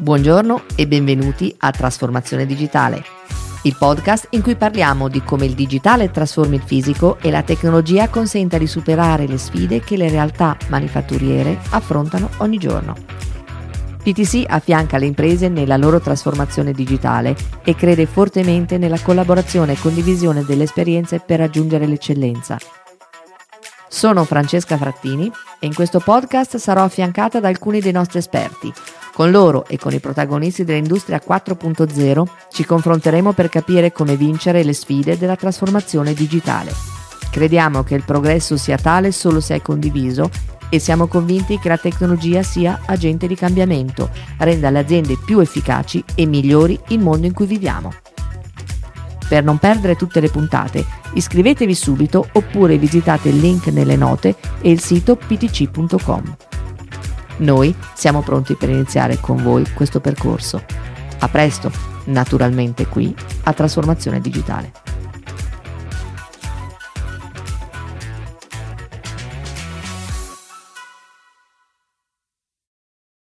Buongiorno e benvenuti a Trasformazione Digitale, il podcast in cui parliamo di come il digitale trasformi il fisico e la tecnologia consenta di superare le sfide che le realtà manifatturiere affrontano ogni giorno. PTC affianca le imprese nella loro trasformazione digitale e crede fortemente nella collaborazione e condivisione delle esperienze per raggiungere l'eccellenza. Sono Francesca Frattini e in questo podcast sarò affiancata da alcuni dei nostri esperti con loro e con i protagonisti dell'industria 4.0 ci confronteremo per capire come vincere le sfide della trasformazione digitale. Crediamo che il progresso sia tale solo se è condiviso e siamo convinti che la tecnologia sia agente di cambiamento, renda le aziende più efficaci e migliori il mondo in cui viviamo. Per non perdere tutte le puntate, iscrivetevi subito oppure visitate il link nelle note e il sito ptc.com. Noi siamo pronti per iniziare con voi questo percorso. A presto, naturalmente qui, a Trasformazione Digitale.